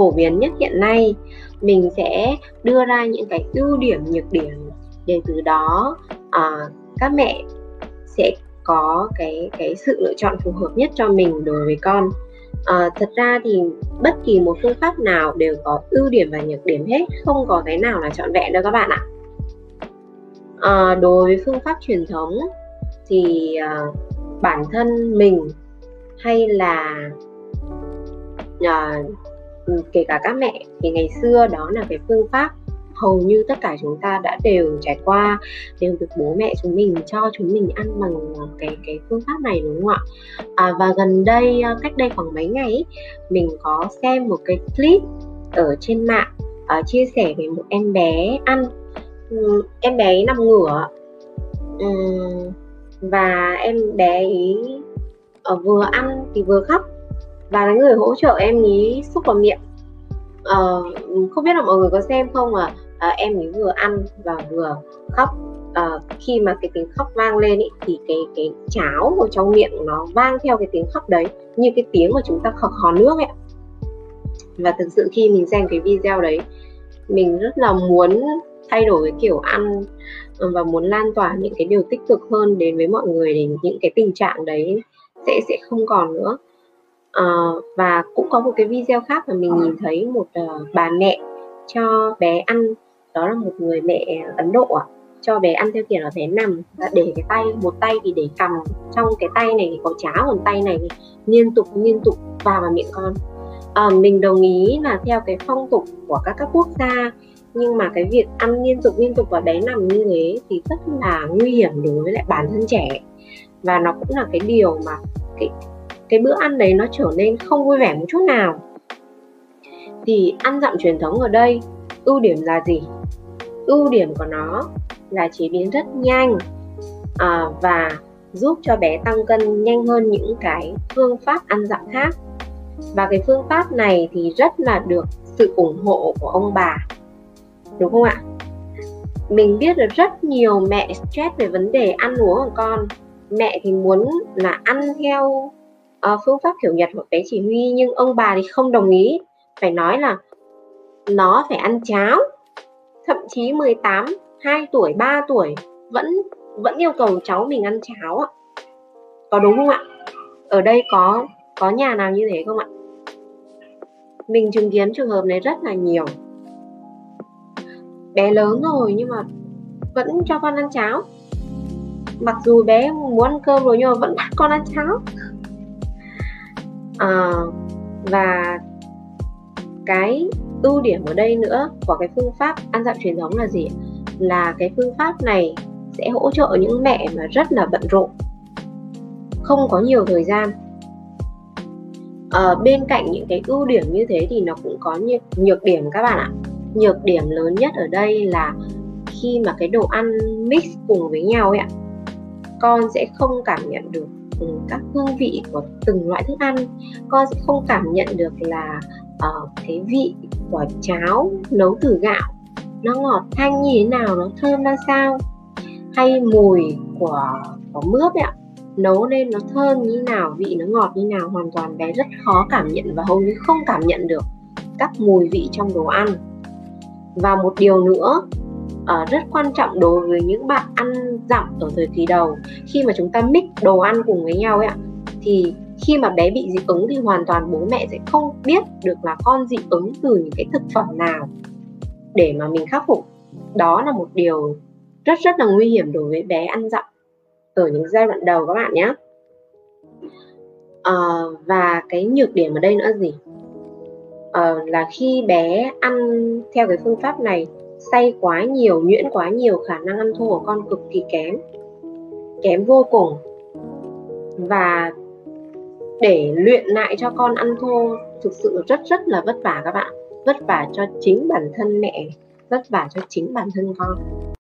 phổ biến nhất hiện nay mình sẽ đưa ra những cái ưu điểm nhược điểm để từ đó à, các mẹ sẽ có cái cái sự lựa chọn phù hợp nhất cho mình đối với con. À, thật ra thì bất kỳ một phương pháp nào đều có ưu điểm và nhược điểm hết không có cái nào là trọn vẹn đâu các bạn ạ. À, đối với phương pháp truyền thống thì à, bản thân mình hay là à, Ừ, kể cả các mẹ thì ngày xưa đó là cái phương pháp hầu như tất cả chúng ta đã đều trải qua đều được bố mẹ chúng mình cho chúng mình ăn bằng ờ, cái cái phương pháp này đúng không ạ? À, và gần đây ờ, cách đây khoảng mấy ngày ấy, mình có xem một cái clip ở trên mạng uh, chia sẻ về một em bé ăn um, em bé ấy nằm ngửa um, ừ, và em bé ý uh, vừa ăn thì vừa khóc. Và cái người hỗ trợ em ý xúc vào miệng uh, không biết là mọi người có xem không à à, em ấy vừa ăn và vừa khóc. À, khi mà cái tiếng khóc vang lên ý, thì cái cái cháo ở trong miệng nó vang theo cái tiếng khóc đấy như cái tiếng mà chúng ta khóc hò nước ấy và thực sự khi mình xem cái video đấy mình rất là muốn thay đổi cái kiểu ăn và muốn lan tỏa những cái điều tích cực hơn đến với mọi người để những cái tình trạng đấy sẽ sẽ không còn nữa à, và cũng có một cái video khác mà mình nhìn thấy một uh, bà mẹ cho bé ăn. Đó là một người mẹ Ấn Độ à, cho bé ăn theo kiểu là bé nằm và để cái tay một tay thì để cầm trong cái tay này thì có cháo còn tay này thì liên tục liên tục vào vào miệng con. À, mình đồng ý là theo cái phong tục của các các quốc gia nhưng mà cái việc ăn liên tục liên tục và bé nằm như thế thì rất là nguy hiểm đối với lại bản thân trẻ. Và nó cũng là cái điều mà cái cái bữa ăn đấy nó trở nên không vui vẻ một chút nào. Thì ăn dặm truyền thống ở đây ưu điểm là gì? Ưu điểm của nó là chế biến rất nhanh à, và giúp cho bé tăng cân nhanh hơn những cái phương pháp ăn dặm khác. Và cái phương pháp này thì rất là được sự ủng hộ của ông bà đúng không ạ? Mình biết được rất nhiều mẹ stress về vấn đề ăn uống của con. Mẹ thì muốn là ăn theo uh, phương pháp kiểu nhật hoặc bé chỉ huy nhưng ông bà thì không đồng ý. Phải nói là nó phải ăn cháo thậm chí 18 2 tuổi 3 tuổi vẫn vẫn yêu cầu cháu mình ăn cháo ạ. Có đúng không ạ? Ở đây có có nhà nào như thế không ạ? Mình chứng kiến trường hợp này rất là nhiều. Bé lớn rồi nhưng mà vẫn cho con ăn cháo. Mặc dù bé muốn ăn cơm rồi nhưng mà vẫn bắt con ăn cháo à, và cái ưu điểm ở đây nữa của cái phương pháp ăn dặm truyền thống là gì là cái phương pháp này sẽ hỗ trợ những mẹ mà rất là bận rộn không có nhiều thời gian. À, bên cạnh những cái ưu điểm như thế thì nó cũng có nhược, nhược điểm các bạn ạ. Nhược điểm lớn nhất ở đây là khi mà cái đồ ăn mix cùng với nhau ấy ạ con sẽ không cảm nhận được các hương vị của từng loại thức ăn. Con sẽ không cảm nhận được là uh, cái vị của cháo nấu từ gạo nó ngọt thanh như thế nào nó thơm ra sao hay mùi của của mướp ấy ạ nấu lên nó thơm như nào vị nó ngọt như nào hoàn toàn bé rất khó cảm nhận và hầu như không cảm nhận được các mùi vị trong đồ ăn. Và một điều nữa uh, rất quan trọng đối với những bạn ăn dặm ở thời kỳ đầu. Khi mà chúng ta mix đồ ăn cùng với nhau ấy ạ thì khi mà bé bị dị ứng thì hoàn toàn bố mẹ sẽ không biết được là con dị ứng từ những cái thực phẩm nào. Để mà mình khắc phục đó là một điều rất rất là nguy hiểm đối với bé ăn dặm ở những giai đoạn đầu các bạn nhé. À, và cái nhược điểm ở đây nữa là gì? À, là khi bé ăn theo cái phương pháp này say quá nhiều, nhuyễn quá nhiều, khả năng ăn thua của con cực kỳ kém. Kém vô cùng. Và để luyện lại cho con ăn thô thực sự rất rất là vất vả các bạn. Vất vả cho chính bản thân mẹ, vất vả cho chính bản thân con.